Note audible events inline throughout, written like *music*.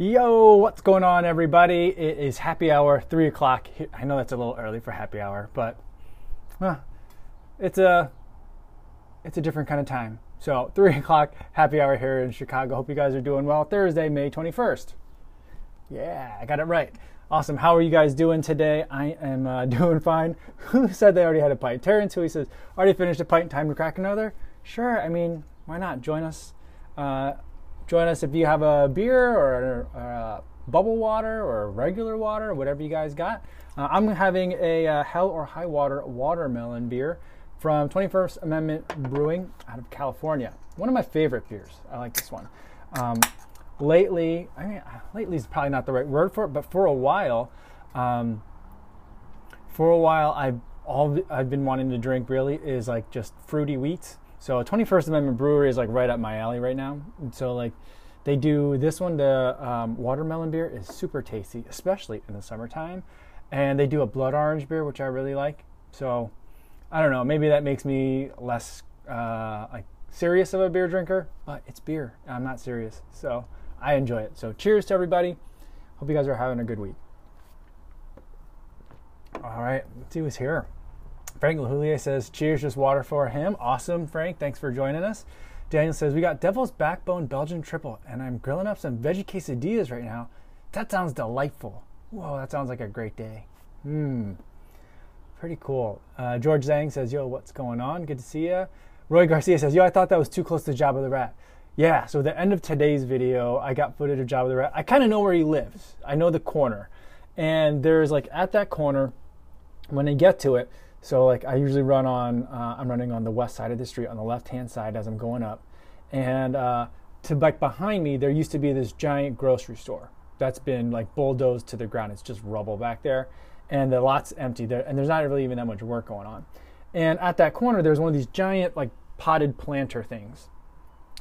Yo, what's going on, everybody? It is happy hour, three o'clock. I know that's a little early for happy hour, but uh, it's a it's a different kind of time. So, three *laughs* o'clock happy hour here in Chicago. Hope you guys are doing well. Thursday, May twenty first. Yeah, I got it right. Awesome. How are you guys doing today? I am uh, *laughs* doing fine. Who said they already had a pint? Terrence, who he says already finished a pint. Time to crack another. Sure. I mean, why not? Join us. Uh, Join us if you have a beer or, or a bubble water or regular water, whatever you guys got. Uh, I'm having a uh, Hell or High Water watermelon beer from 21st Amendment Brewing out of California. One of my favorite beers. I like this one. Um, lately, I mean, lately is probably not the right word for it, but for a while, um, for a while, I've all I've been wanting to drink really is like just fruity wheats. So 21st Amendment Brewery is like right up my alley right now. And so like they do this one, the um, watermelon beer is super tasty, especially in the summertime. And they do a blood orange beer, which I really like. So I don't know, maybe that makes me less uh, like serious of a beer drinker, but it's beer. I'm not serious, so I enjoy it. So cheers to everybody. Hope you guys are having a good week. All right, let's see who's here. Frank Lahulier says, cheers, just water for him. Awesome, Frank. Thanks for joining us. Daniel says, we got Devil's Backbone Belgian Triple, and I'm grilling up some veggie quesadillas right now. That sounds delightful. Whoa, that sounds like a great day. Mmm. Pretty cool. Uh, George Zhang says, yo, what's going on? Good to see you. Roy Garcia says, yo, I thought that was too close to Jabba the Rat. Yeah, so the end of today's video, I got footage of Jabba the Rat. I kind of know where he lives. I know the corner. And there's like at that corner, when I get to it, so like I usually run on, uh, I'm running on the west side of the street on the left hand side as I'm going up, and uh, to like behind me there used to be this giant grocery store that's been like bulldozed to the ground. It's just rubble back there, and the lot's empty there, and there's not really even that much work going on. And at that corner there's one of these giant like potted planter things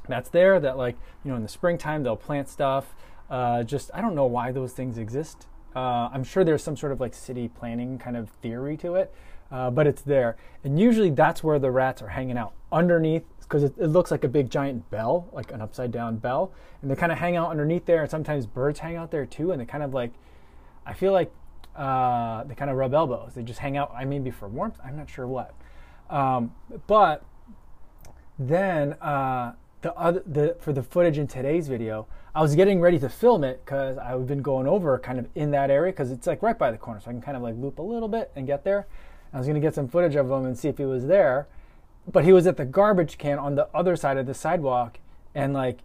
that's there that like you know in the springtime they'll plant stuff. Uh, just I don't know why those things exist. Uh, I'm sure there's some sort of like city planning kind of theory to it, uh, but it's there. And usually that's where the rats are hanging out underneath because it, it, looks like a big giant bell, like an upside down bell. And they kind of hang out underneath there. And sometimes birds hang out there too. And they kind of like, I feel like uh, they kind of rub elbows. They just hang out, I maybe for warmth. I'm not sure what. Um, but then uh, the other the, for the footage in today's video, I was getting ready to film it because I've been going over kind of in that area because it's like right by the corner, so I can kind of like loop a little bit and get there. I was going to get some footage of him and see if he was there, but he was at the garbage can on the other side of the sidewalk, and like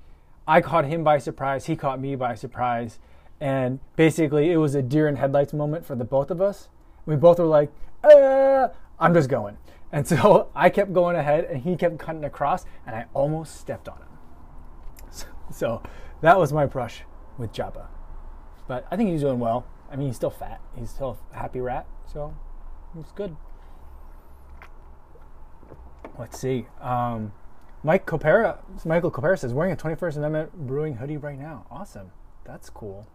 I caught him by surprise, he caught me by surprise, and basically it was a deer in headlights moment for the both of us. We both were like, uh, "I'm just going," and *laughs* so I kept going ahead, and he kept cutting across, and I almost stepped on him. So, *laughs* so that was my brush with Jabba, but I think he's doing well. I mean, he's still fat. He's still a happy rat, so it's good. Let's see. Um, Mike Copera, Michael Copera says wearing a 21st Amendment brewing hoodie right now. Awesome. That's cool.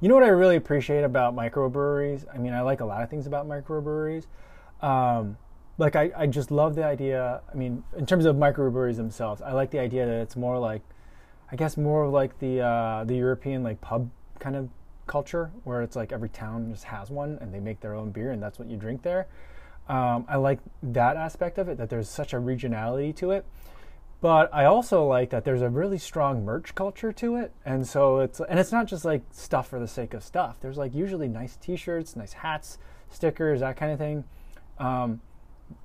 You know what I really appreciate about microbreweries? I mean, I like a lot of things about microbreweries. Um, like I, I just love the idea. I mean, in terms of microbreweries themselves, I like the idea that it's more like, I guess, more of like the uh, the European like pub kind of culture where it's like every town just has one and they make their own beer and that's what you drink there. Um, I like that aspect of it, that there's such a regionality to it. But I also like that there's a really strong merch culture to it. And so it's, and it's not just like stuff for the sake of stuff. There's like usually nice t shirts, nice hats, stickers, that kind of thing. Um,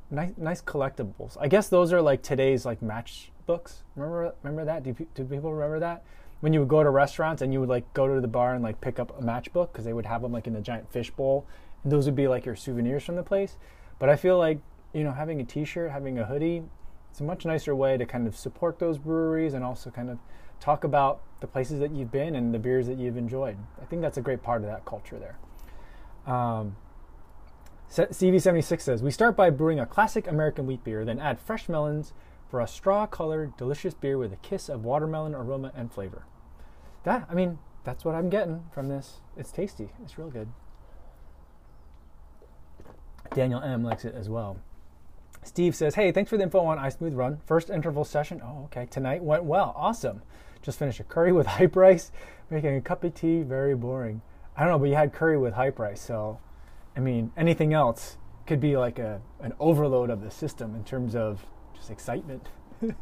nice, nice collectibles. I guess those are like today's like matchbooks. Remember, remember that? Do, do people remember that? When you would go to restaurants and you would like go to the bar and like pick up a matchbook because they would have them like in the giant fish bowl and those would be like your souvenirs from the place. But i feel like you know having a t-shirt having a hoodie it's a much nicer way to kind of support those breweries and also kind of talk about the places that you've been and the beers that you've enjoyed. I think that's a great part of that culture there. Um, cv76 says we start by brewing a classic american wheat beer then add fresh melons for a straw colored, delicious beer with a kiss of watermelon aroma and flavor. That, I mean, that's what I'm getting from this. It's tasty. It's real good. Daniel M likes it as well. Steve says, Hey, thanks for the info on iSmooth Run. First interval session. Oh, okay. Tonight went well. Awesome. Just finished a curry with *laughs* hype rice, Making a cup of tea very boring. I don't know, but you had curry with hype rice, so I mean, anything else could be like a an overload of the system in terms of just excitement. *laughs* but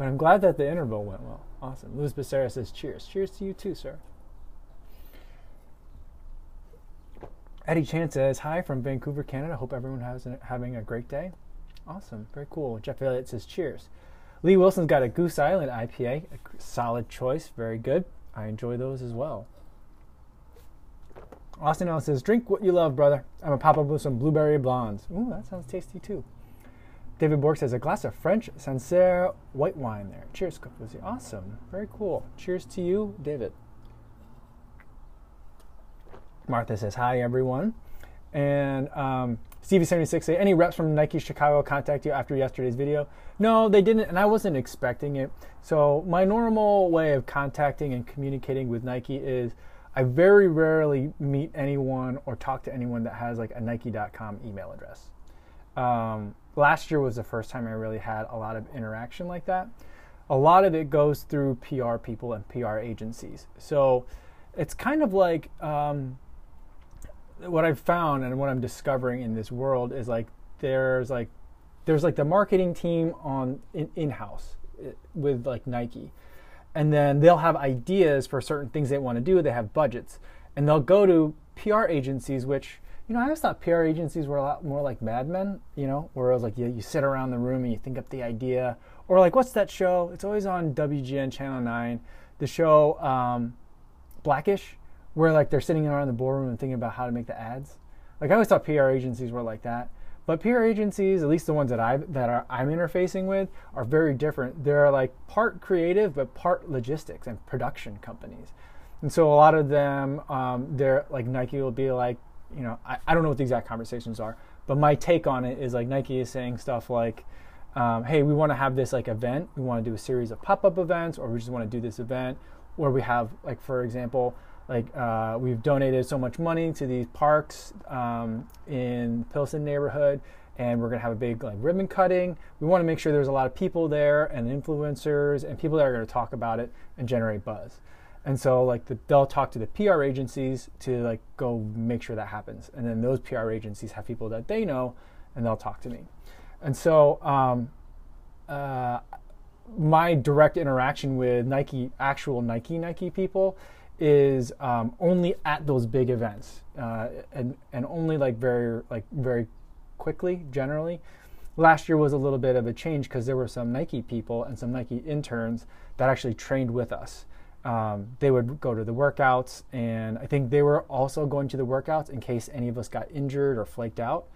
I'm glad that the interval went well. Awesome. Luis Becerra says, "Cheers, cheers to you too, sir." Eddie Chan says, "Hi from Vancouver, Canada. Hope everyone has an, having a great day." Awesome, very cool. Jeff Elliott says, "Cheers." Lee Wilson's got a Goose Island IPA, a solid choice, very good. I enjoy those as well. Austin Ellis says, "Drink what you love, brother." I'm a pop up with some blueberry blondes. Ooh, that sounds tasty too. David Borg says, "A glass of French Sancerre white wine there." Cheers, Cook Awesome, very cool. Cheers to you, David. Martha says, Hi, everyone. And um, Stevie76 say, Any reps from Nike Chicago contact you after yesterday's video? No, they didn't, and I wasn't expecting it. So, my normal way of contacting and communicating with Nike is I very rarely meet anyone or talk to anyone that has like a Nike.com email address. Um, last year was the first time I really had a lot of interaction like that. A lot of it goes through PR people and PR agencies. So, it's kind of like, um, what I've found and what I'm discovering in this world is like there's like there's like the marketing team on in, in-house eh, with like Nike. And then they'll have ideas for certain things they want to do. They have budgets. And they'll go to PR agencies, which, you know, I always thought PR agencies were a lot more like Mad Men, you know, where it was like you, you sit around the room and you think up the idea. Or like, what's that show? It's always on WGN Channel 9. The show um, Blackish where like they're sitting around the boardroom and thinking about how to make the ads. Like I always thought PR agencies were like that, but PR agencies, at least the ones that I that are I'm interfacing with, are very different. They're like part creative but part logistics and production companies, and so a lot of them, um, they're like Nike will be like, you know, I, I don't know what the exact conversations are, but my take on it is like Nike is saying stuff like. Um, hey, we want to have this like event. We want to do a series of pop-up events, or we just want to do this event where we have, like, for example, like uh, we've donated so much money to these parks um, in Pilsen neighborhood and we're going to have a big like ribbon cutting we want to make sure there's a lot of people there and influencers and people that are going to talk about it and generate buzz and so like the, they'll talk to the pr agencies to like go make sure that happens and then those pr agencies have people that they know and they'll talk to me and so um, uh, my direct interaction with nike actual nike nike people is um, only at those big events uh, and and only like very like very quickly generally. Last year was a little bit of a change because there were some Nike people and some Nike interns that actually trained with us. Um, they would go to the workouts, and I think they were also going to the workouts in case any of us got injured or flaked out.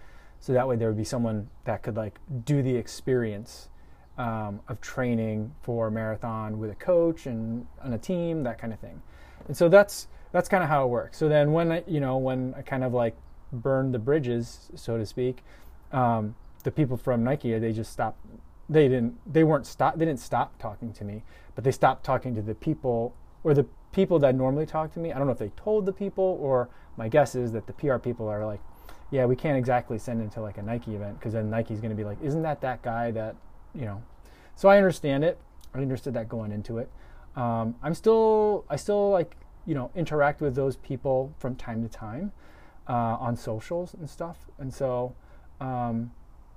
So that way, there would be someone that could like do the experience um, of training for a marathon with a coach and on a team, that kind of thing. And so that's that's kind of how it works. So then when I, you know when I kind of like burned the bridges, so to speak, um, the people from Nike they just stopped. They didn't. They weren't stop. They didn't stop talking to me, but they stopped talking to the people or the people that normally talk to me. I don't know if they told the people or my guess is that the PR people are like, yeah, we can't exactly send him to like a Nike event because then Nike's going to be like, isn't that that guy that you know? So I understand it. I understood that going into it. Um, I'm still, I still like, you know, interact with those people from time to time uh, on socials and stuff. And so, um,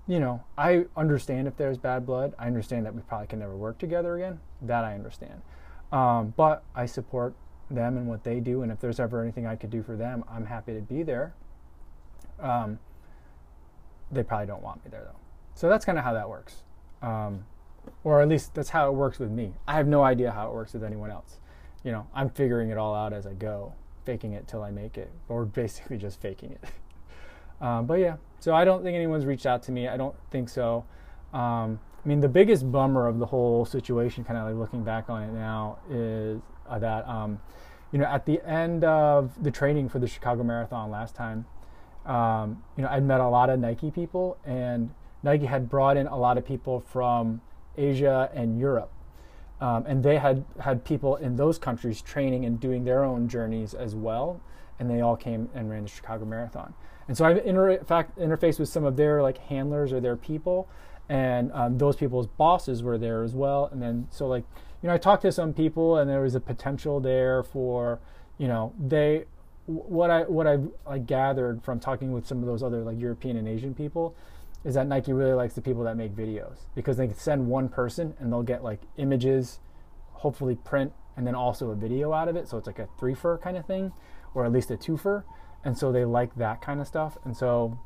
you know, I understand if there's bad blood. I understand that we probably can never work together again. That I understand. Um, but I support them and what they do. And if there's ever anything I could do for them, I'm happy to be there. Um, they probably don't want me there though. So that's kind of how that works. Um, or at least that's how it works with me. I have no idea how it works with anyone else. You know, I'm figuring it all out as I go, faking it till I make it, or *laughs* basically just faking it. *laughs* um, but yeah, so I don't think anyone's reached out to me. I don't think so. Um, I mean, the biggest bummer of the whole situation, kind of like looking back on it now, is uh, that um, you know at the end of the training for the Chicago Marathon last time, um, you know I'd met a lot of Nike people, and Nike had brought in a lot of people from Asia, and Europe. Um, and they had had people in those countries training and doing their own journeys as well. And they all came and ran the Chicago Marathon. And so I've inter- in fact interfaced with some of their like handlers or their people, and um, those people's bosses were there as well. And then so like you know, I talked to some people, and there was a potential there for, you know, they what I what I like gathered from talking with some of those other like European and Asian people is that Nike really likes the people that make videos because they can send one person and they'll get like images, hopefully print, and then also a video out of it. So it's like a three fur kind of thing, or at least a two fur. And so they like that kind of stuff. And so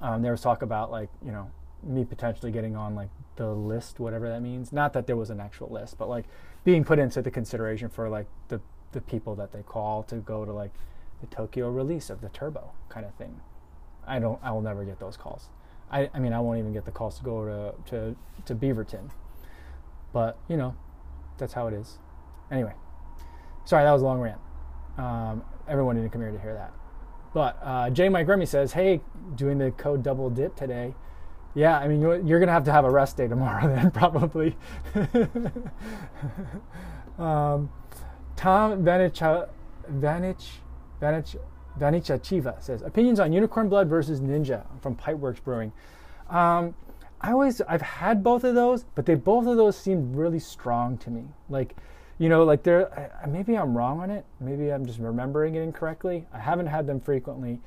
um, there was talk about like you know me potentially getting on like the list, whatever that means. Not that there was an actual list, but like being put into the consideration for like the the people that they call to go to like the Tokyo release of the Turbo kind of thing. I don't. I will never get those calls. I, I mean, I won't even get the calls to go to to to Beaverton. But you know, that's how it is. Anyway, sorry that was a long rant. Um, everyone didn't come here to hear that. But uh, J Mike Remy says, "Hey, doing the code double dip today." Yeah, I mean, you're, you're gonna have to have a rest day tomorrow *laughs* then, probably. *laughs* um, Tom Vanich Vanich Vanich Chiva says opinions on Unicorn Blood versus Ninja from Pipeworks Brewing. Um, I always I've had both of those, but they both of those seemed really strong to me. Like, you know, like they're maybe I'm wrong on it. Maybe I'm just remembering it incorrectly. I haven't had them frequently,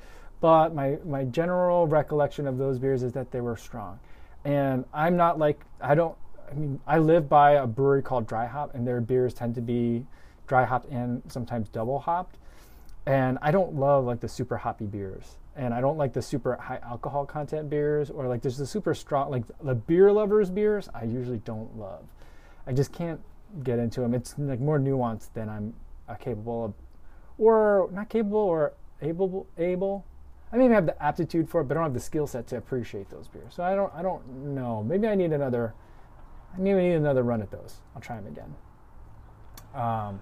but my my general recollection of those beers is that they were strong. And I'm not like I don't. I mean, I live by a brewery called Dry Hop, and their beers tend to be dry hopped and sometimes double hopped and I don't love like the super hoppy beers, and I don't like the super high alcohol content beers, or like there's the super strong like the beer lovers beers. I usually don't love. I just can't get into them. It's like more nuanced than I'm uh, capable of, or not capable or able able. I maybe have the aptitude for it, but I don't have the skill set to appreciate those beers. So I don't I don't know. Maybe I need another. I maybe need another run at those. I'll try them again. Um,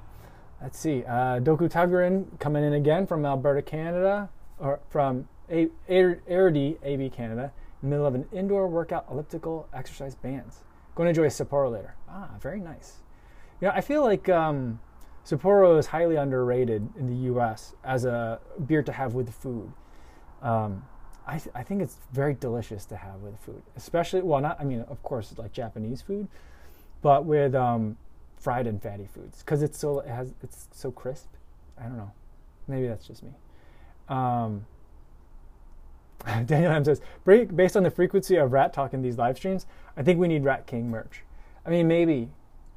Let's see. Uh, Doku Tagarin coming in again from Alberta, Canada, or from A- Airdrie, AB Canada, in the middle of an indoor workout elliptical exercise bands. Going to enjoy Sapporo later. Ah, very nice. Yeah, I feel like um, Sapporo is highly underrated in the U.S. as a beer to have with food. Um, I, th- I think it's very delicious to have with food, especially well, not I mean, of course, like Japanese food, but with um, fried and fatty foods because it's so it has it's so crisp. I don't know. Maybe that's just me. Um, *laughs* Daniel M says, based on the frequency of Rat Talk in these live streams, I think we need Rat King merch. I mean, maybe.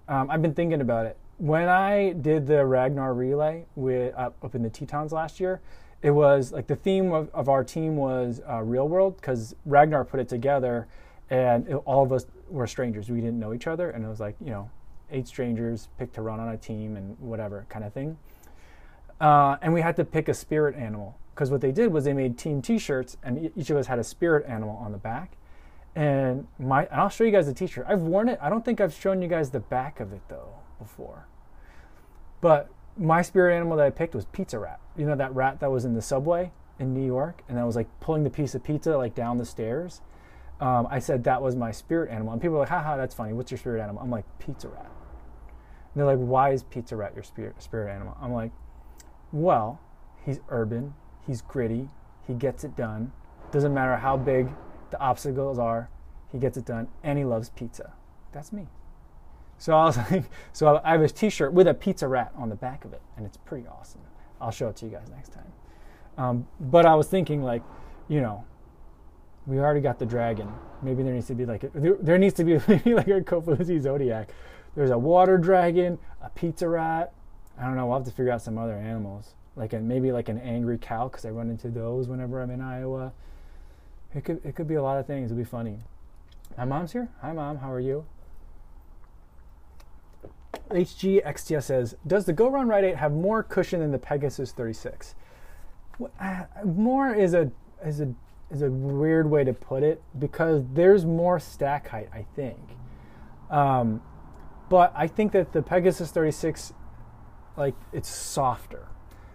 Um, I've been thinking about it. When I did the Ragnar relay with uh, up in the Tetons last year, it was like the theme of, of our team was uh, real world because Ragnar put it together, and it, all of us were strangers. We didn't know each other, and it was like you know eight strangers picked to run on a team and whatever kind of thing. Uh, and we had to pick a spirit animal because what they did was they made team T-shirts, and each of us had a spirit animal on the back. And my, and I'll show you guys the T-shirt. I've worn it. I don't think I've shown you guys the back of it though before. But my spirit animal that I picked was Pizza Rat. You know that rat that was in the subway in New York, and that was like pulling the piece of pizza like down the stairs. Um, I said that was my spirit animal, and people were like, "Haha, that's funny. What's your spirit animal?" I'm like, "Pizza Rat." And they're like, why is Pizza Rat your spirit, spirit animal? I'm like, well, he's urban, he's gritty, he gets it done. Doesn't matter how big the obstacles are, he gets it done, and he loves pizza. That's me. So I was *laughs* like, so I have a T-shirt with a Pizza Rat on the back of it, and it's pretty awesome. I'll show it to you guys next time. Um, but I was thinking, like, you know, we already got the dragon. Maybe there needs to be like a, there, there needs to be *laughs* maybe like a Kofuzi Zodiac there's a water dragon, a pizza rat. I don't know. We'll have to figure out some other animals, like a, maybe like an angry cow, because I run into those whenever I'm in Iowa. It could it could be a lot of things. It'd be funny. My mom's here. Hi, mom. How are you? HGXTS says, does the Go Run Ride 8 have more cushion than the Pegasus 36? Uh, more is a is a is a weird way to put it because there's more stack height. I think. Um, but I think that the Pegasus 36, like it's softer.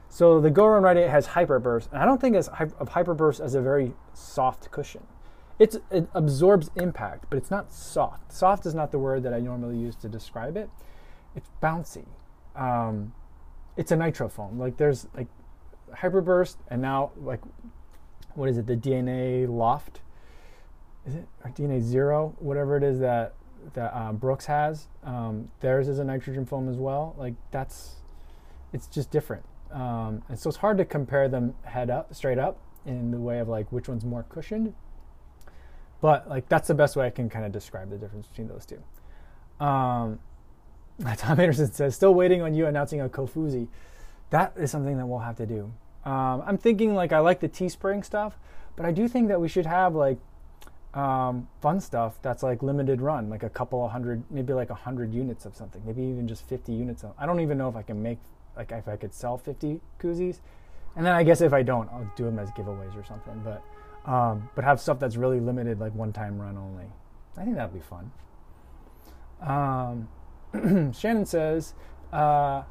So the Go Run Ride 8 has Hyperburst, and I don't think of Hyperburst as a very soft cushion. It's, it absorbs impact, but it's not soft. Soft is not the word that I normally use to describe it. It's bouncy. Um, it's a nitro foam. Like there's like Hyperburst, and now like what is it? The DNA Loft. Is it or DNA Zero? Whatever it is that that uh, Brooks has. Um, theirs is a nitrogen foam as well. Like that's, it's just different. Um, and so it's hard to compare them head up, straight up, in the way of like which one's more cushioned. But like that's the best way I can kind of describe the difference between those two. Um, *laughs* Tom Anderson says, still waiting on you announcing a Kofuzi. That is something that we'll have to do. Um, I'm thinking like I like the Teespring stuff, but I do think that we should have like um, fun stuff that's like limited run, like a couple of hundred, maybe like a hundred units of something, maybe even just 50 units. Of, I don't even know if I can make like if I could sell 50 koozies, and then I guess if I don't, I'll do them as giveaways or something. But um, but have stuff that's really limited, like one time run only. I think that'd be fun. Um, *clears throat* Shannon says, uh,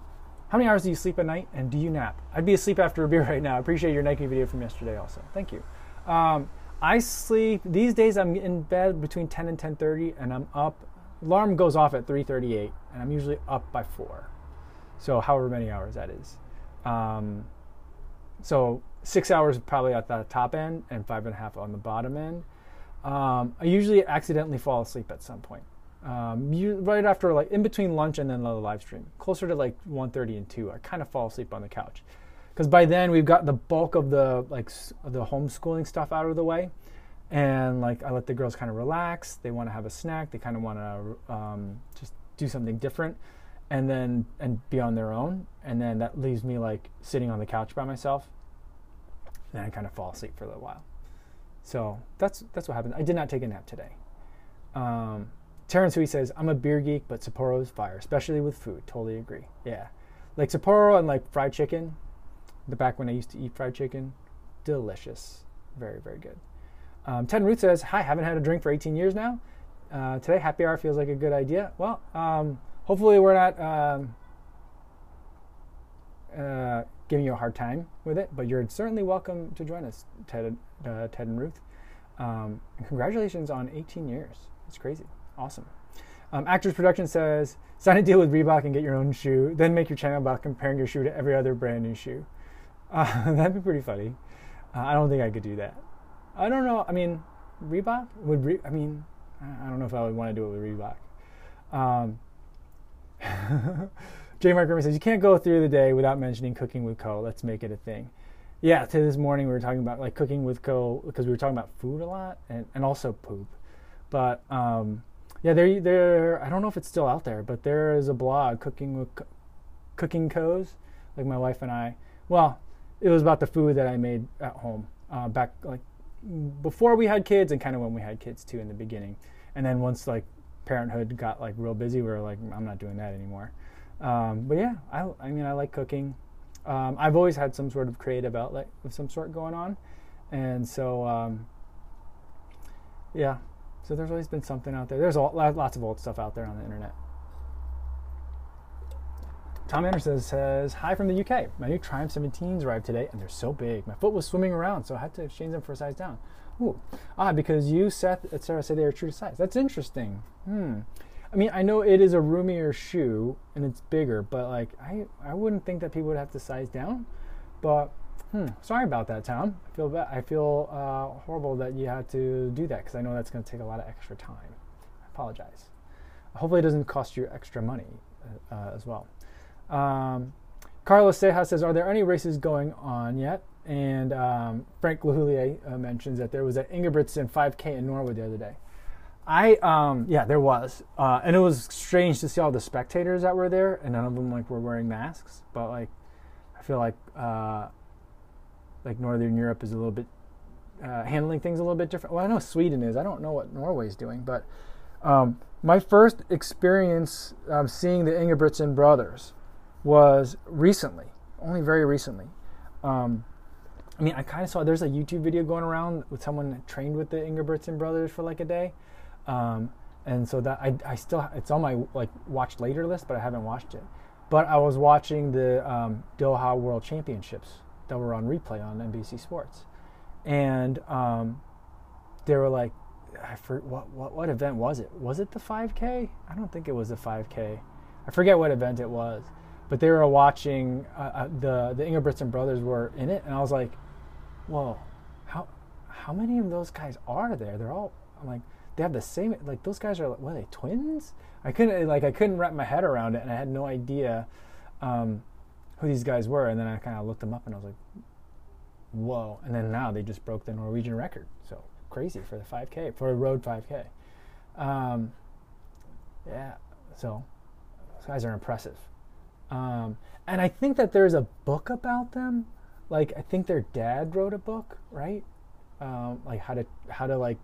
"How many hours do you sleep at night, and do you nap?" I'd be asleep after a beer *laughs* right now. I appreciate your Nike video from yesterday, also. Thank you. Um, I sleep these days. I'm in bed between 10 and 10:30, and I'm up. Alarm goes off at 3:38, and I'm usually up by four. So however many hours that is. Um, so six hours probably at the top end, and five and a half on the bottom end. Um, I usually accidentally fall asleep at some point. Um, right after like in between lunch and then the live stream, closer to like 1:30 and 2, I kind of fall asleep on the couch. Because by then we've got the bulk of the like the homeschooling stuff out of the way. And like i let the girls kind of relax. They want to have a snack. They kind of want to um, just do something different and then and be on their own. And then that leaves me like sitting on the couch by myself. And then i kind of fall asleep for a little while. So that's that's what happened. I did not take a nap today. Um, terrence he says i'm a beer geek but sapporo is fire especially with food totally agree yeah like sapporo and like fried chicken the back when I used to eat fried chicken. Delicious. Very, very good. Um, Ted Root says, Hi, haven't had a drink for 18 years now. Uh, today, happy hour feels like a good idea. Well, um, hopefully, we're not um, uh, giving you a hard time with it, but you're certainly welcome to join us, Ted, uh, Ted and Ruth. Um, and congratulations on 18 years. It's crazy. Awesome. Um, Actors Production says, sign a deal with Reebok and get your own shoe. Then make your channel about comparing your shoe to every other brand new shoe. *laughs* Uh, that'd be pretty funny. Uh, I don't think I could do that. I don't know. I mean, Reebok would. Re- I mean, I don't know if I would want to do it with Reebok. Um, *laughs* J. Mark Remy says you can't go through the day without mentioning cooking with Co. Let's make it a thing. Yeah, to this morning we were talking about like cooking with Co. because we were talking about food a lot and, and also poop. But um, yeah, there there. I don't know if it's still out there, but there is a blog cooking with cooking co's like my wife and I. Well, it was about the food that I made at home uh, back like before we had kids and kind of when we had kids too in the beginning. And then once like parenthood got like real busy, we were like, I'm not doing that anymore. Um, but yeah, I, I mean, I like cooking. Um, I've always had some sort of creative outlet of some sort going on, and so um, yeah. So there's always been something out there. There's all, lots of old stuff out there on the internet. Tom Anderson says, Hi from the UK. My new Triumph 17s arrived today and they're so big. My foot was swimming around, so I had to exchange them for a size down. Ooh. Ah, because you, Seth, etc. say they are true to size. That's interesting. Hmm. I mean, I know it is a roomier shoe and it's bigger, but like, I, I wouldn't think that people would have to size down. But, hmm, sorry about that, Tom. I feel bad. I feel uh, horrible that you had to do that because I know that's going to take a lot of extra time. I apologize. Hopefully, it doesn't cost you extra money uh, uh as well. Um, Carlos Seja says, Are there any races going on yet? And um, Frank Lahoulier uh, mentions that there was an Ingebrigtsen 5K in Norwood the other day. I, um, yeah, there was. Uh, and it was strange to see all the spectators that were there, and none of them like were wearing masks. But like, I feel like uh, like Northern Europe is a little bit uh, handling things a little bit different. Well, I know Sweden is. I don't know what Norway's doing, but um, my first experience um, seeing the Ingebrigtsen brothers was recently, only very recently. Um, I mean, I kind of saw there's a YouTube video going around with someone trained with the Ingebrigtsen brothers for like a day, um, and so that I, I still it's on my like watch later list, but I haven't watched it. But I was watching the um, Doha World Championships that were on replay on NBC Sports, and um, they were like, I for, what, what what event was it? Was it the 5K? I don't think it was the 5K. I forget what event it was but they were watching uh, uh, the the Ingebrigtsen brothers were in it, and I was like, "Whoa, how how many of those guys are there?" They're all I'm like they have the same like those guys are what are they twins? I couldn't like I couldn't wrap my head around it, and I had no idea um, who these guys were. And then I kind of looked them up, and I was like, whoa! And then now they just broke the Norwegian record, so crazy for the 5K for a road 5K. Um, yeah, so those guys are impressive. Um, and I think that there's a book about them. Like I think their dad wrote a book, right? Um, like how to how to like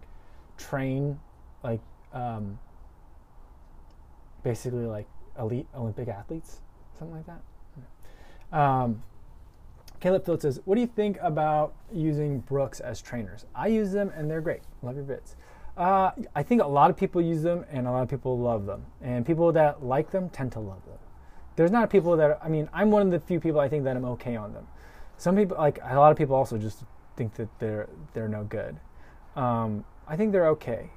train like um, basically like elite Olympic athletes, something like that. Um, Caleb Field says, "What do you think about using Brooks as trainers? I use them and they're great. Love your bits." Uh, I think a lot of people use them and a lot of people love them, and people that like them tend to love them. There's not people that I mean, I'm one of the few people I think that I'm okay on them. Some people, like a lot of people, also just think that they're they're no good. Um, I think they're okay.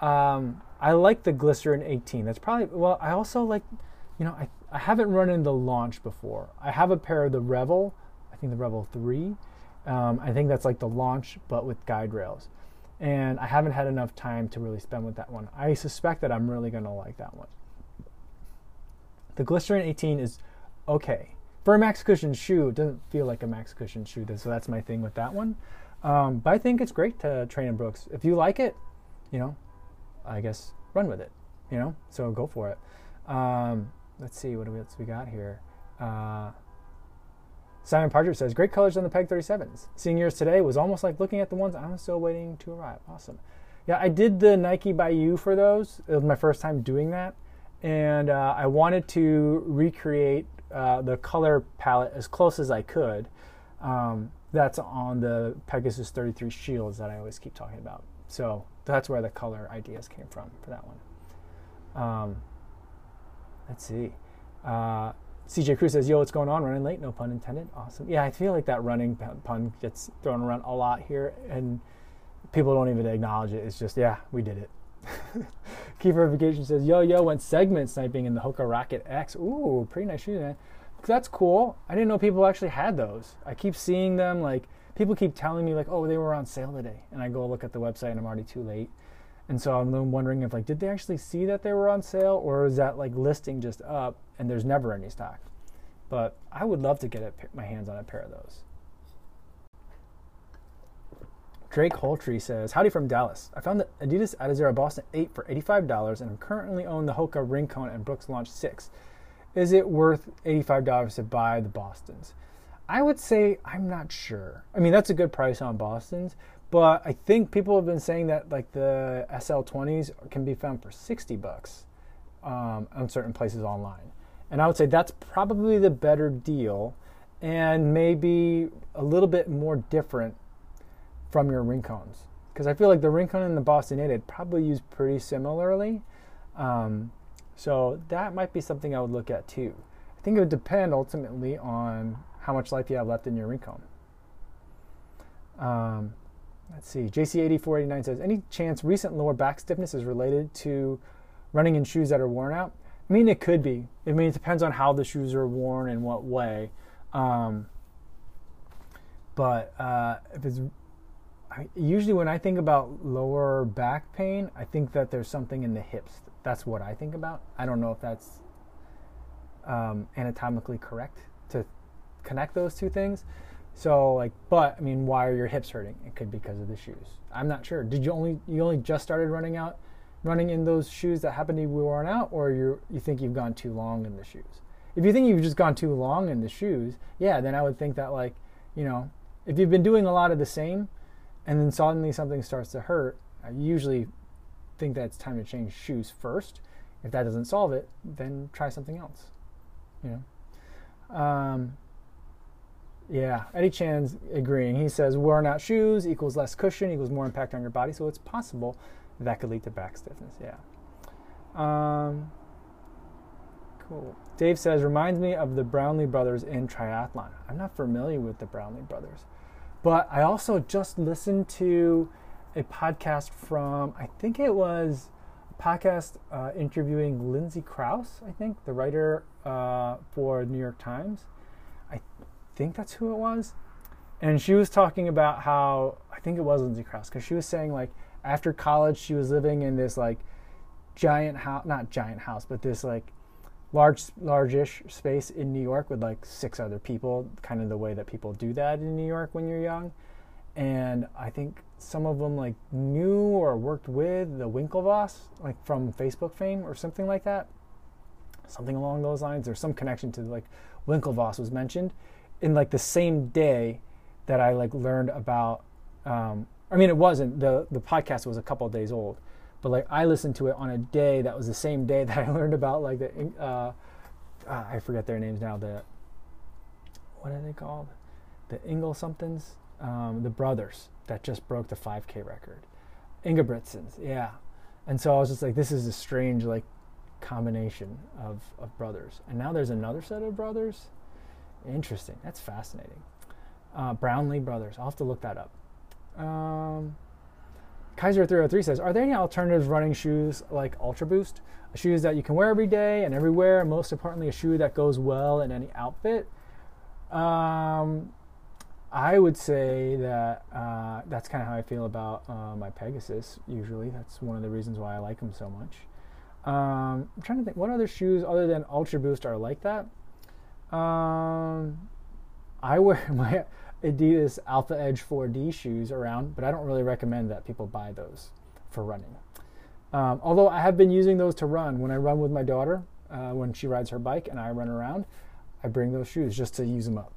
Um, I like the Glycerin 18. That's probably well. I also like, you know, I I haven't run in the launch before. I have a pair of the Revel. I think the Revel 3. Um, I think that's like the launch, but with guide rails and I haven't had enough time to really spend with that one. I suspect that I'm really going to like that one. The Glycerin 18 is okay. For a max cushion shoe, it doesn't feel like a max cushion shoe, so that's my thing with that one. Um, but I think it's great to train in Brooks. If you like it, you know, I guess run with it, you know, so go for it. Um, let's see, what else we got here? Uh, Simon Partridge says, great colors on the Peg 37s. Seeing yours today was almost like looking at the ones I'm still waiting to arrive. Awesome. Yeah, I did the Nike by You for those. It was my first time doing that. And uh, I wanted to recreate uh, the color palette as close as I could. Um, that's on the Pegasus 33 shields that I always keep talking about. So that's where the color ideas came from for that one. Um, let's see. Uh, CJ Cruz says, "Yo, what's going on? Running late? No pun intended. Awesome. Yeah, I feel like that running pun gets thrown around a lot here, and people don't even acknowledge it. It's just, yeah, we did it." *laughs* Key verification says, "Yo, yo, went segment sniping in the Hoka Rocket X. Ooh, pretty nice shoes, man. That's cool. I didn't know people actually had those. I keep seeing them. Like people keep telling me, like, oh, they were on sale today, and I go look at the website, and I'm already too late." And so I'm wondering if like, did they actually see that they were on sale, or is that like listing just up and there's never any stock? But I would love to get a, my hands on a pair of those. Drake Holtree says, Howdy from Dallas. I found the Adidas Adizero Boston 8 for $85 and I'm currently own the Hoka Rincon and Brooks Launch 6. Is it worth $85 to buy the Bostons? I would say I'm not sure. I mean, that's a good price on Bostons, but I think people have been saying that like the SL20s can be found for 60 bucks um, on certain places online. And I would say that's probably the better deal and maybe a little bit more different from your Rincons. Because I feel like the Rincon and the Boston 8 probably use pretty similarly. Um, so that might be something I would look at too. I think it would depend ultimately on how much life you have left in your Rincon. Um, Let's see. JC8489 says, any chance recent lower back stiffness is related to running in shoes that are worn out? I mean, it could be. I mean, it depends on how the shoes are worn and what way. Um, but uh, if it's I, usually when I think about lower back pain, I think that there's something in the hips. That's what I think about. I don't know if that's um, anatomically correct to connect those two things. So like, but I mean, why are your hips hurting? It could be because of the shoes. I'm not sure. Did you only you only just started running out, running in those shoes that happen to be worn out, or you you think you've gone too long in the shoes? If you think you've just gone too long in the shoes, yeah, then I would think that like, you know, if you've been doing a lot of the same, and then suddenly something starts to hurt, I usually think that it's time to change shoes first. If that doesn't solve it, then try something else. You know. Um, yeah, Eddie Chan's agreeing. He says worn out shoes equals less cushion equals more impact on your body, so it's possible that could lead to back stiffness. Yeah. Um, cool. Dave says reminds me of the Brownlee brothers in triathlon. I'm not familiar with the Brownlee brothers, but I also just listened to a podcast from I think it was a podcast uh, interviewing Lindsay Crouse. I think the writer uh, for New York Times think that's who it was. And she was talking about how I think it was Lindsay Crouse because she was saying like after college, she was living in this like giant house, not giant house, but this like large, large-ish space in New York with like six other people, kind of the way that people do that in New York when you're young. And I think some of them like knew or worked with the Winklevoss, like from Facebook fame or something like that. Something along those lines. There's some connection to like Winklevoss was mentioned in like the same day that I like learned about. Um, I mean, it wasn't the the podcast was a couple days old, but like I listened to it on a day that was the same day that I *laughs* learned about like the uh, uh, I forget their names now. The what are they called? The Ingle somethings, um, the brothers that just broke the 5K record. Ingebrigtsens, yeah. And so I was just like, this is a strange like combination of, of brothers. And now there's another set of brothers. Interesting. That's fascinating. Uh, Brownlee brothers. I'll have to look that up. Um, Kaiser303 says, Are there any alternative running shoes like Ultra Boost? Shoes that you can wear every day and everywhere, and most importantly, a shoe that goes well in any outfit? Um, I would say that uh, that's kind of how I feel about uh, my Pegasus. Usually, that's one of the reasons why I like them so much. Um, I'm trying to think what other shoes other than Ultra Boost are like that. Um, I wear *laughs* my Adidas Alpha Edge 4D shoes around, but I don't really recommend that people buy those for running. Um, although I have been using those to run when I run with my daughter, uh, when she rides her bike and I run around, I bring those shoes just to use them up.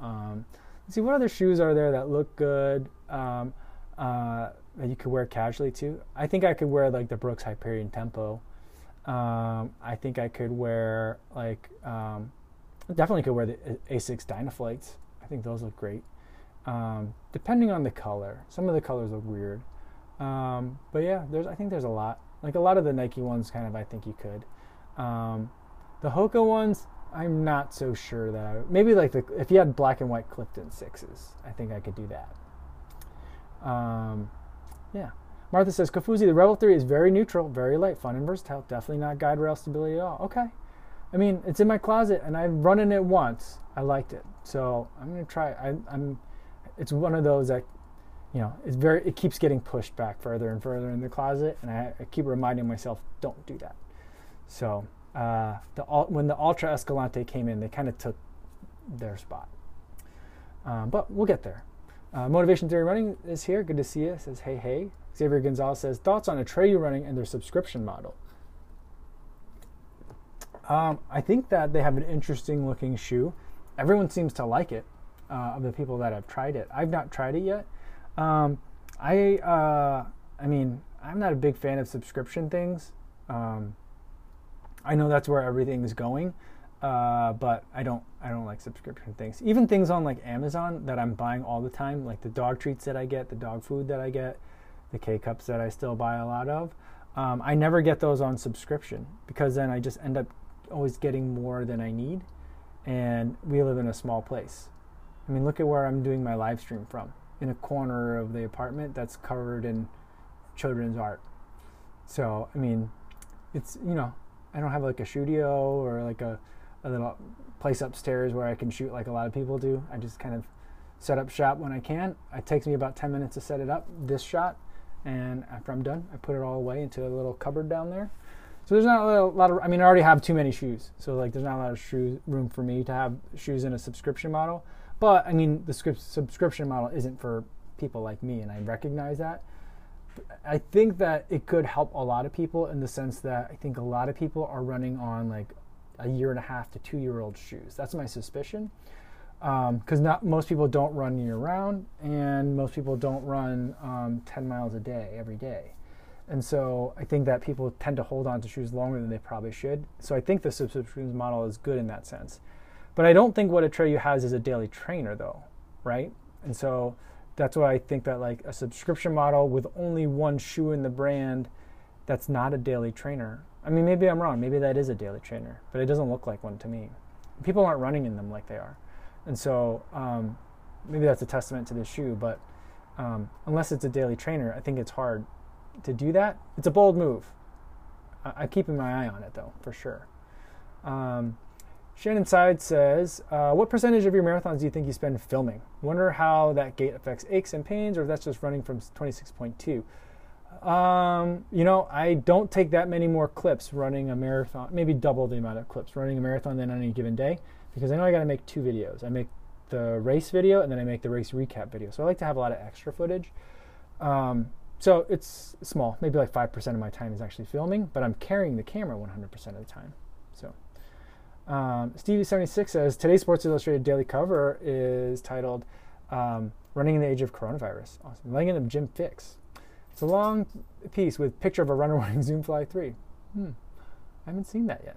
Um, let's see what other shoes are there that look good um, uh, that you could wear casually too. I think I could wear like the Brooks Hyperion Tempo. Um, I think I could wear like um, definitely could wear the Asics DynaFlytes. I think those look great. Um, depending on the color, some of the colors look weird, um, but yeah, there's I think there's a lot. Like a lot of the Nike ones, kind of I think you could. Um, the Hoka ones, I'm not so sure that I maybe like the if you had black and white Clifton sixes, I think I could do that. Um, yeah. Martha says Kofuzi, the Revel 3 is very neutral, very light, fun, and versatile. Definitely not guide rail stability at all. Okay. I mean, it's in my closet, and I've run in it once. I liked it, so I'm gonna try. I, am It's one of those that, you know, it's very. It keeps getting pushed back further and further in the closet, and I, I keep reminding myself, don't do that. So uh, the when the Altra Escalante came in, they kind of took their spot. Um, but we'll get there. Uh, Motivation Theory Running is here. Good to see you. Says hey hey. Xavier Gonzalez says thoughts on Atreyu running and their subscription model. Um, I think that they have an interesting looking shoe. Everyone seems to like it. Uh, of the people that have tried it, I've not tried it yet. Um, I uh, I mean, I'm not a big fan of subscription things. Um, I know that's where everything is going, uh, but I don't I don't like subscription things. Even things on like Amazon that I'm buying all the time, like the dog treats that I get, the dog food that I get, the K cups that I still buy a lot of. Um, I never get those on subscription because then I just end up always getting more than I need. And we live in a small place. I mean, look at where I'm doing my live stream from in a corner of the apartment that's covered in children's art. So, I mean, it's, you know, I don't have like a studio or like a, a little place upstairs where I can shoot like a lot of people do. I just kind of set up shop when I can. It takes me about 10 minutes to set it up, this shot. And after I'm done, I put it all away into a little cupboard down there. So there's not a lot of, I mean, I already have too many shoes. So like there's not a lot of shoes, room for me to have shoes in a subscription model. But I mean, the subscription model isn't for people like me, and I recognize that. I think that it could help a lot of people in the sense that I think a lot of people are running on like a year and a half to two year old shoes. That's my suspicion. Because um, not most people don't run year round, and most people don't run um, 10 miles a day every day. And so I think that people tend to hold on to shoes longer than they probably should. So I think the subscriptions model is good in that sense. But I don't think what Atreyu has is a daily trainer though, right? And so that's why I think that like a subscription model with only one shoe in the brand that's not a daily trainer. I mean, maybe I'm wrong. Maybe that is a daily trainer, but it doesn't look like one to me. People aren't running in them like they are. And so um, maybe that's a testament to this shoe, but um, unless it's a daily trainer, I think it's hard to do that. It's a bold move. I- am keeping my eye on it though, for sure. Um, Shannon Side says, uh, "What percentage of your marathons do you think you spend filming? Wonder how that gait affects aches and pains, or if that's just running from 26.2." Uh, Um, you know, I don't take that many more clips running a marathon, maybe double the amount of clips running a marathon than on any given day, because I know I got to make two videos. I make the race video and then I make the race recap video. So I like to have a lot of extra footage. Um, so it's small, maybe like 5% of my time is actually filming, but I'm carrying the camera 100% of the time. So um, Stevie76 says today's Sports Illustrated daily cover is titled um, Running in the Age of Coronavirus. Awesome. Laying in a Jim fix. It's a long piece with picture of a runner *laughs* wearing Zoom Fly 3. Hmm. I haven't seen that yet.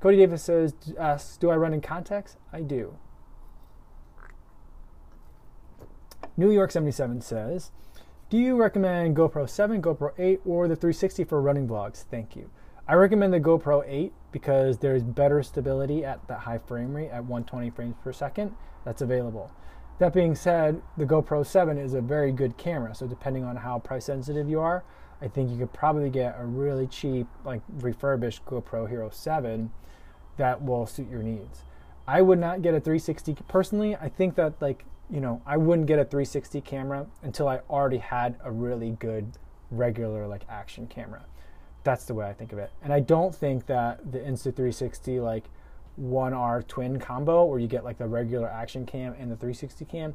Cody Davis says, asks, do I run in contacts? I do. New York 77 says, do you recommend GoPro 7, GoPro 8, or the 360 for running vlogs? Thank you. I recommend the GoPro 8 because there's better stability at that high frame rate at 120 frames per second that's available. That being said, the GoPro 7 is a very good camera, so depending on how price sensitive you are, I think you could probably get a really cheap, like refurbished GoPro Hero 7 that will suit your needs. I would not get a 360 personally. I think that like you know I wouldn't get a 360 camera until I already had a really good regular like action camera. That's the way I think of it. And I don't think that the Insta360 like one R twin combo where you get like the regular action cam and the 360 cam,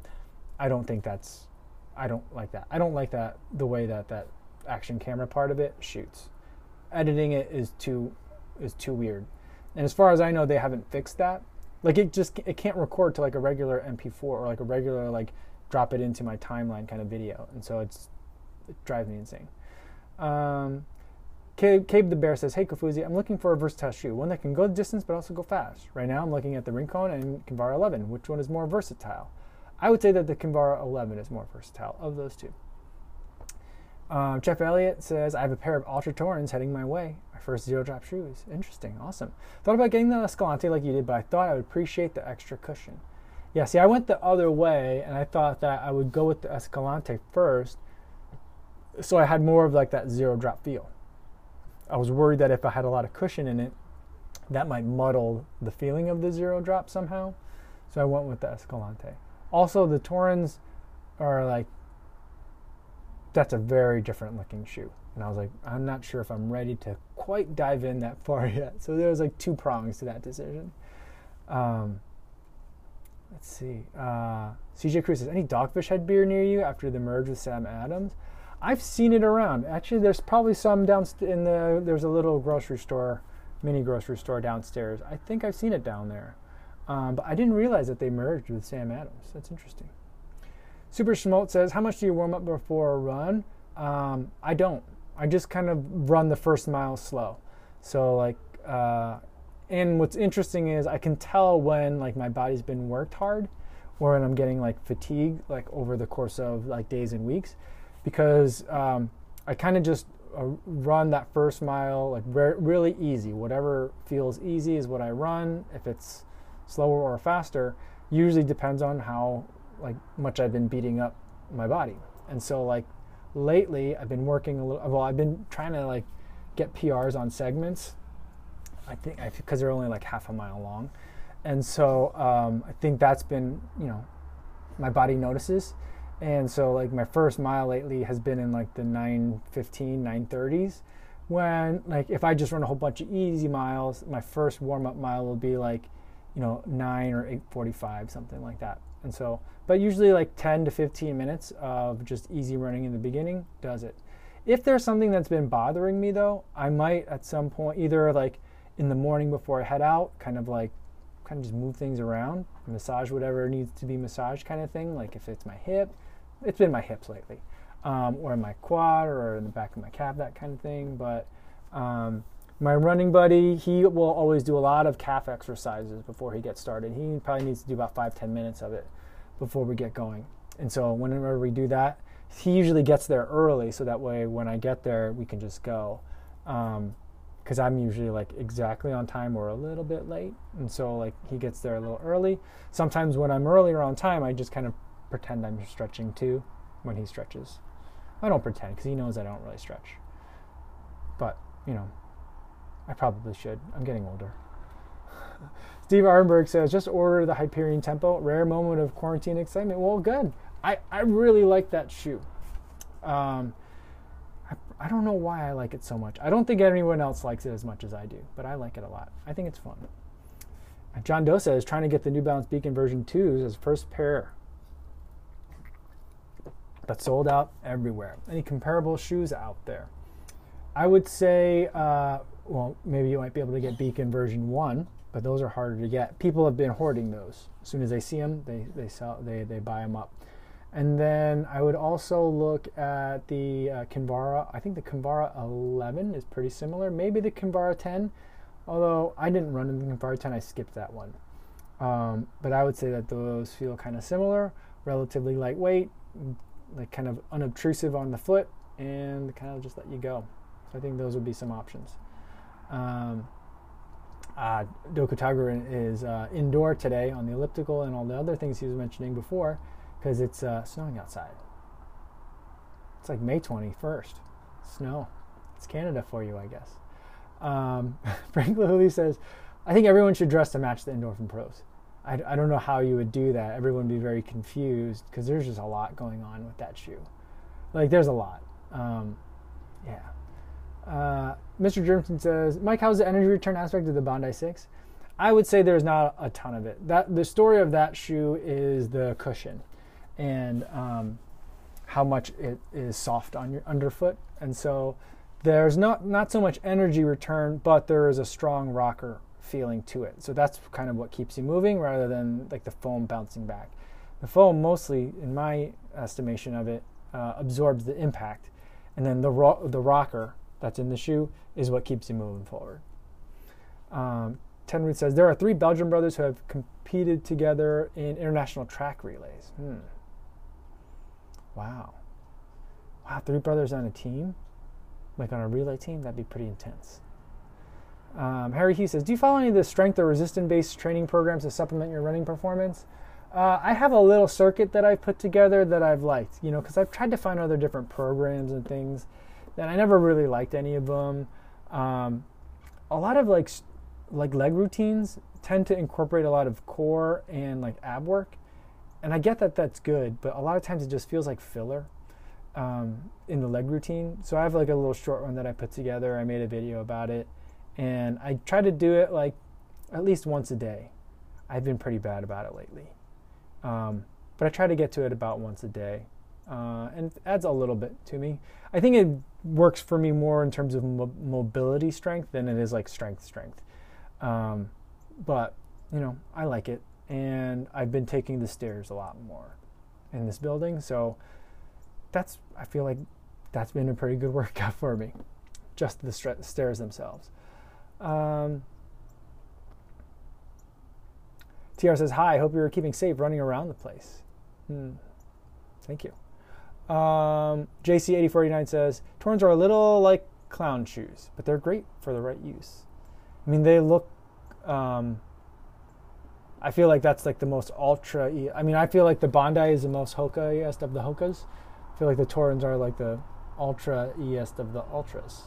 I don't think that's I don't like that. I don't like that the way that that action camera part of it shoots. Editing it is too is too weird. And as far as I know they haven't fixed that. Like it just it can't record to like a regular MP4 or like a regular like drop it into my timeline kind of video. And so it's it drives me insane. Um, Cabe, the Bear says, Hey Kofuzi, I'm looking for a versatile shoe, one that can go the distance but also go fast. Right now I'm looking at the Rincon and Kinvara 11. Which one is more versatile? I would say that the Kinvara 11 is more versatile of those two. Um, Jeff Elliott says, I have a pair of Altra Torins heading my way. First zero drop shoes. Interesting. Awesome. Thought about getting the Escalante like you did, but I thought I would appreciate the extra cushion. Yeah, see, I went the other way and I thought that I would go with the Escalante first so I had more of like that zero drop feel. I was worried that if I had a lot of cushion in it, that might muddle the feeling of the zero drop somehow. So I went with the Escalante. Also, the Torins are like, that's a very different looking shoe. And I was like, I'm not sure if I'm ready to quite dive in that *laughs* far yet. So there was like two prongs to that decision. Um, let's see. Uh, CJ Cruz says, any Dogfish Head beer near you after the merge with Sam Adams? I've seen it around. Actually, there's probably some down in the. There's a little grocery store, mini grocery store downstairs. I think I've seen it down there, um, but I didn't realize that they merged with Sam Adams. That's interesting. Super Schmolt says, "How much do you warm up before a run?" Um, I don't. I just kind of run the first mile slow. So like, uh, and what's interesting is I can tell when like my body's been worked hard, or when I'm getting like fatigue like over the course of like days and weeks because um, I kind of just uh, run that first mile like re- really easy. Whatever feels easy is what I run. If it's slower or faster, usually depends on how like much I've been beating up my body. And so like lately, I've been working a little. Well, I've been trying to like get PRs on segments. I think because they're only like half a mile long, and so um, I think that's been you know my body notices and so like my first mile lately has been in like the 915, 930s. When like if I just run a whole bunch of easy miles, my first warm up mile will be like, you know, 9 or 845, something like that. And so but usually like 10 to 15 minutes of just easy running in the beginning does it. If there's something that's been bothering me though, I might at some point either like in the morning before I head out, kind of like kind of just move things around, massage whatever needs to be massaged kind of thing, like if it's my hip, it's been my hips lately, um, or my quad, or in the back of my calf, that kind of thing. But um, my running buddy, he will always do a lot of calf exercises before he gets started. He probably needs to do about five, ten minutes of it before we get going. And so whenever we do that, he usually gets there early, so that way when I get there, we can just go. because um, I'm usually like exactly on time or a little bit late, and so like he gets there a little early. Sometimes when I'm earlier on time, I just kind of pretend I'm stretching too when he stretches. I don't pretend because he knows I don't really stretch. But, you know, I probably should. I'm getting older. Steve Arnberg says, just order the Hyperion Tempo. Rare moment of quarantine excitement. Well, good. I, I really like that shoe. Um, I, I don't know why I like it so much. I don't think anyone else likes it as much as I do, but I like it a lot. I think it's fun. John Dosa is trying to get the New Balance Beacon version 2s as first pair. But sold out everywhere. Any comparable shoes out there? I would say, uh, well, maybe you might be able to get Beacon version 1, but those are harder to get. People have been hoarding those. As soon as they see them, they, they, sell, they, they buy them up. And then I would also look at the uh, Kinvara. I think the Kinvara 11 is pretty similar. Maybe the Kinvara 10, although I didn't run in the Kinvara 10, I skipped that one. Um, but I would say that those feel kind of similar, relatively lightweight, like kind of unobtrusive on the foot, and kind of just let you go. So I think those would be some options. Um, uh, is uh, indoor today on the elliptical and all the other things he was mentioning before because it's uh, snowing outside. It's like May 21st. Snow. It's Canada for you, I guess. Um, *laughs* Frank Lilly says, I think everyone should dress to match the Endorphin Pros. I, I don't know how you would do that. Everyone would be very confused because there's just a lot going on with that shoe. Like, there's a lot. Um, yeah. Uh, Mr. Jermson says, Mike, how's the energy return aspect of the Bondi 6? I would say there's not a ton of it. That the story of that shoe is the cushion and um, how much it is soft on your underfoot. And so there's not, not so much energy return, but there is a strong rocker feeling to it. So that's kind of what keeps you moving rather than like the foam bouncing back. The foam mostly, in my estimation of it, uh, absorbs the impact. And then the, ro- the rocker that's in the shoe is what keeps you moving forward. Um, Tenwood says there are three Belgian brothers who have competed together in international track relays. Hmm. Wow. Wow, three brothers on a team? Like on a relay team? That'd be pretty intense. Um, Harry Hughes says, Do you follow any of the strength or resistance based training programs to supplement your running performance? Uh, I have a little circuit that I've put together that I've liked, you know, because I've tried to find other different programs and things that I never really liked any of them. Um, a lot of like like leg routines tend to incorporate a lot of core and like ab work, and I get that that's good, but a lot of times it just feels like filler um, in the leg routine. So I have like a little short one that I put together. I made a video about it, and I try to do it like at least once a day. I've been pretty bad about it lately, um, but I try to get to it about once a day, uh, and it adds a little bit to me. I think it works for me more in terms of mo- mobility strength than it is like strength strength. Um, but you know, I like it and I've been taking the stairs a lot more in this building. So that's I feel like that's been a pretty good *laughs* workout for me, just the stairs themselves. Um, TR says, Hi, hope you're keeping safe running around the place. Hmm. Thank you. Um, JC8049 says, Torins are a little like clown shoes, but they're great for the right use. I mean, they look um, I feel like that's like the most ultra. I mean, I feel like the Bondi is the most Hoka-est of the Hokas. I feel like the Torins are like the ultra est of the ultras.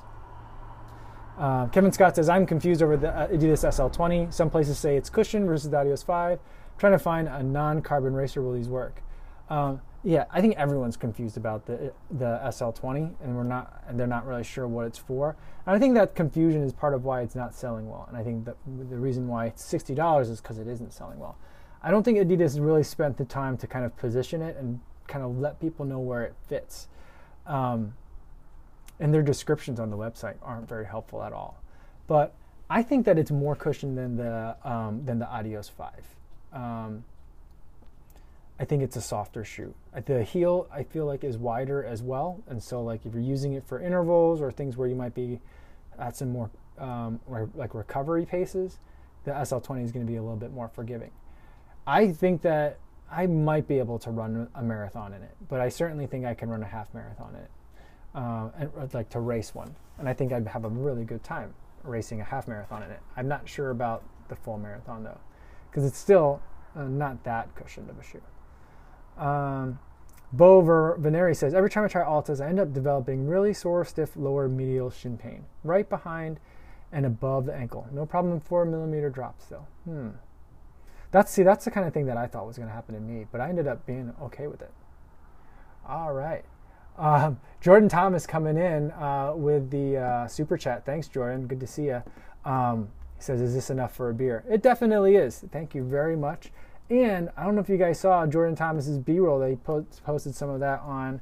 Uh, Kevin Scott says, I'm confused over the uh, Adidas SL20. Some places say it's cushion versus the Adios 5. I'm trying to find a non carbon racer. Will these work? Um, yeah, I think everyone's confused about the the SL20, and we're not, and they're not really sure what it's for. And I think that confusion is part of why it's not selling well. And I think that the reason why it's sixty dollars is because it isn't selling well. I don't think Adidas really spent the time to kind of position it and kind of let people know where it fits. Um, and their descriptions on the website aren't very helpful at all. But I think that it's more cushion than the um, than the Adios Five. Um, I think it's a softer shoe. The heel I feel like is wider as well, and so like if you're using it for intervals or things where you might be at some more um, like recovery paces, the SL20 is going to be a little bit more forgiving. I think that I might be able to run a marathon in it, but I certainly think I can run a half marathon in it, uh, and uh, like to race one. And I think I'd have a really good time racing a half marathon in it. I'm not sure about the full marathon though, because it's still uh, not that cushioned of a shoe. Um, Bo Veneri says, every time I try Altras, I end up developing really sore, stiff lower medial shin pain, right behind and above the ankle. No problem four millimeter drops though. Hmm. That's see, that's the kind of thing that I thought was going to happen to me, but I ended up being okay with it. All right. Um, Jordan Thomas coming in uh, with the uh, super chat. Thanks, Jordan. Good to see you. Um, he says, "Is this enough for a beer?" It definitely is. Thank you very much. And I don't know if you guys saw Jordan Thomas's B-roll. They post, posted some of that on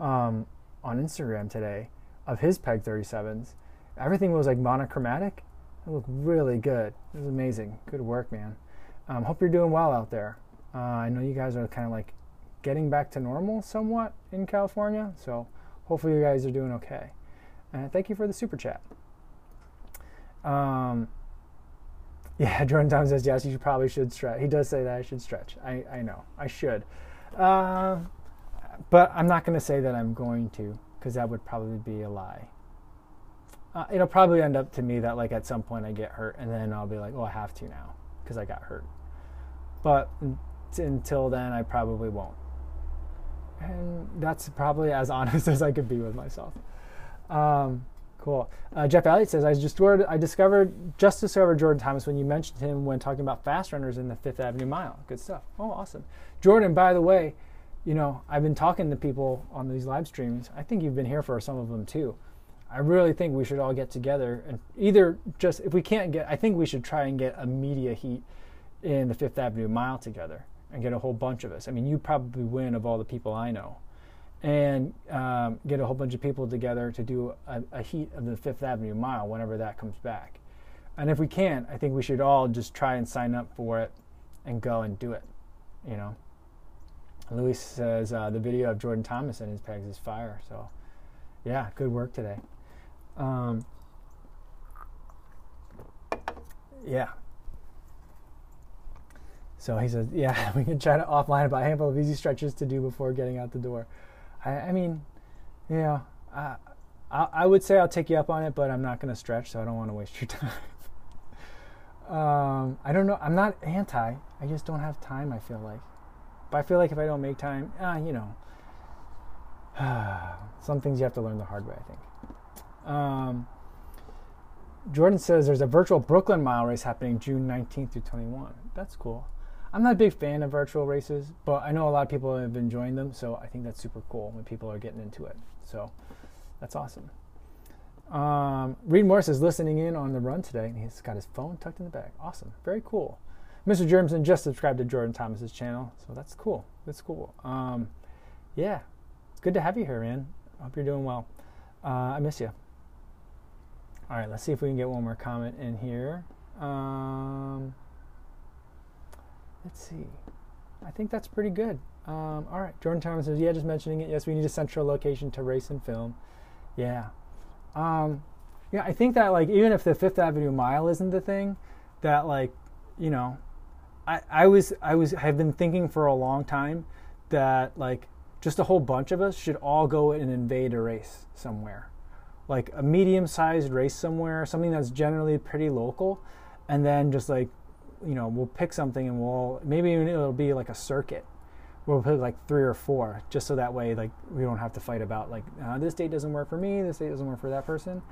um, on Instagram today of his Peg 37s. Everything was like monochromatic. It looked really good. It was amazing. Good work, man. Um, hope you're doing well out there. Uh, I know you guys are kind of like getting back to normal somewhat in California, so hopefully you guys are doing okay. And thank you for the super chat. Um, yeah, *laughs* Jordan Thomas says yes. You probably should stretch. He does say that I should stretch. I, I know I should, uh, but I'm not going to say that I'm going to because that would probably be a lie. Uh, it'll probably end up to me that like at some point I get hurt and then I'll be like, oh, I have to now because I got hurt. But until then, I probably won't. And that's probably as *laughs* honest as I could be with myself. Um, cool. Uh, Jeff Elliott says, I just I discovered just discovered Jordan Thomas when you mentioned him when talking about fast runners in the Fifth Avenue Mile. Good stuff. Oh, awesome. Jordan, by the way, you know, I've been talking to people on these live streams. I think you've been here for some of them too. I really think we should all get together and either just, if we can't get, I think we should try and get a media heat in the Fifth Avenue Mile together and get a whole bunch of us. I mean, you probably win of all the people I know. And um, get a whole bunch of people together to do a, a heat of the Fifth Avenue Mile whenever that comes back. And if we can't, I think we should all just try and sign up for it and go and do it, you know. Luis says uh, the video of Jordan Thomas and his pegs is fire. So, yeah, good work today. Um, yeah. So he says, yeah, *laughs* we can try to offline about a handful of easy stretches to do before getting out the door. I, I mean, know, I, I, I would say I'll take you up on it, but I'm not going to stretch, so I don't want to waste your *laughs* time. um, I don't know. I'm not anti. I just don't have time. I feel like. But I feel like if I don't make time, uh, you know, *sighs* some things you have to learn the hard way, I think. Um, Jordan says there's a virtual Brooklyn Mile race happening June 19th through 21. That's cool. I'm not a big fan of virtual races, but I know a lot of people have been enjoying them, so I think that's super cool when people are getting into it. So that's awesome. Um, Reed Morris is listening in on the run today, and he's got his phone tucked in the bag. Awesome. Very cool. Mr. Germson just subscribed to Jordan Thomas's channel, so that's cool. That's cool. Um, yeah, it's good to have you here, man. I hope you're doing well. Uh, I miss you. All right, let's see if we can get one more comment in here. Um, let's see. I think that's pretty good. Um, all right, Jordan Thomas says, yeah, just mentioning it. Yes, we need a central location to race and film. Yeah. Um, yeah, I think that, like, even if the Fifth Avenue Mile isn't the thing, that, like, you know, I, I was, I was, have been thinking for a long time that, like, just a whole bunch of us should all go and invade a race somewhere like a medium sized race somewhere, something that's generally pretty local, and then just like, you know, we'll pick something and we'll maybe it'll be like a circuit. We'll pick like three or four, just so that way like we don't have to fight about like uh, this date doesn't work for me, this date doesn't work for that person,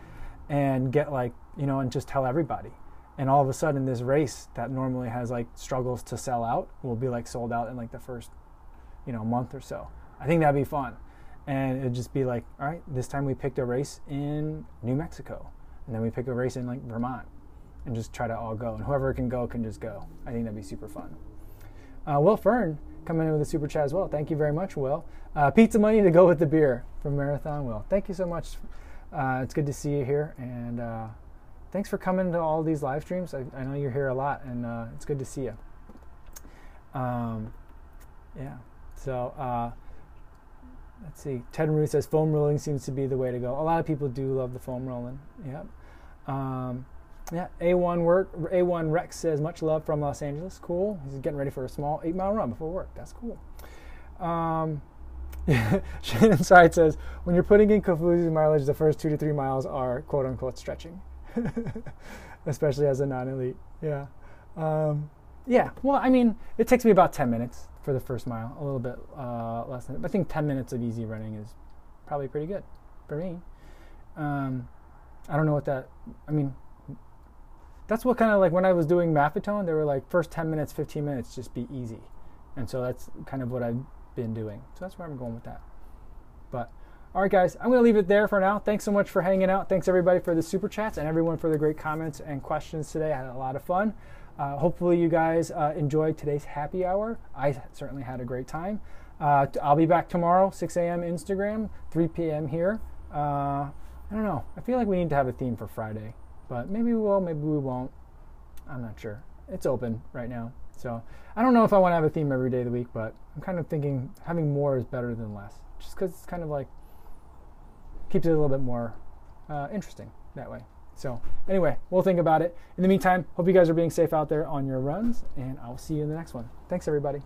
and get like you know and just tell everybody. And all of a sudden, this race that normally has like struggles to sell out will be like sold out in like the first, you know, month or so. I think that'd be fun and it'd just be like, all right, this time we picked a race in New Mexico, and then we pick a race in like Vermont, and just try to all go, and whoever can go can just go. I think that'd be super fun. Uh, Will Fern coming in with a super chat as well. Thank you very much, Will. Uh, pizza money to go with the beer from Marathon Will. Thank you so much. Uh, it's good to see you here, and uh, thanks for coming to all these live streams. I, I know you're here a lot, and uh, it's good to see you. Um, yeah. So uh, let's see. Ted Maru says foam rolling seems to be the way to go. A lot of people do love the foam rolling. Yep. Um, yeah. A1 work. A1 Rex says much love from Los Angeles. Cool. He's getting ready for a small eight mile run before work. That's cool. Um, *laughs* Shannon Side says when you're putting in Kofuzi mileage, the first two to three miles are quote unquote stretching, *laughs* especially as a non-elite. Yeah. Um, yeah. Well, I mean, it takes me about ten minutes for the first mile, a little bit uh, less than. I think 10 minutes of easy running is probably pretty good for me. Um, I don't know what that. I mean, that's what kind of like when I was doing Maffetone, they were like first 10 minutes, 15 minutes, just be easy, and so that's kind of what I've been doing. So that's where I'm going with that. But All right, guys, I'm going to leave it there for now. Thanks so much for hanging out. Thanks, everybody, for the super chats and everyone for the great comments and questions today. I had a lot of fun. Uh, hopefully, you guys uh, enjoyed today's happy hour. I certainly had a great time. Uh, I'll be back tomorrow, 6 a.m. Instagram, 3 p.m. here. Uh, I don't know. I feel like we need to have a theme for Friday, but maybe we will, maybe we won't. I'm not sure. It's open right now. So I don't know if I want to have a theme every day of the week, but I'm kind of thinking having more is better than less, just because it's kind of like keeps it a little bit more uh, interesting that way. So, anyway, we'll think about it. In the meantime, hope you guys are being safe out there on your runs, and I'll see you in the next one. Thanks, everybody.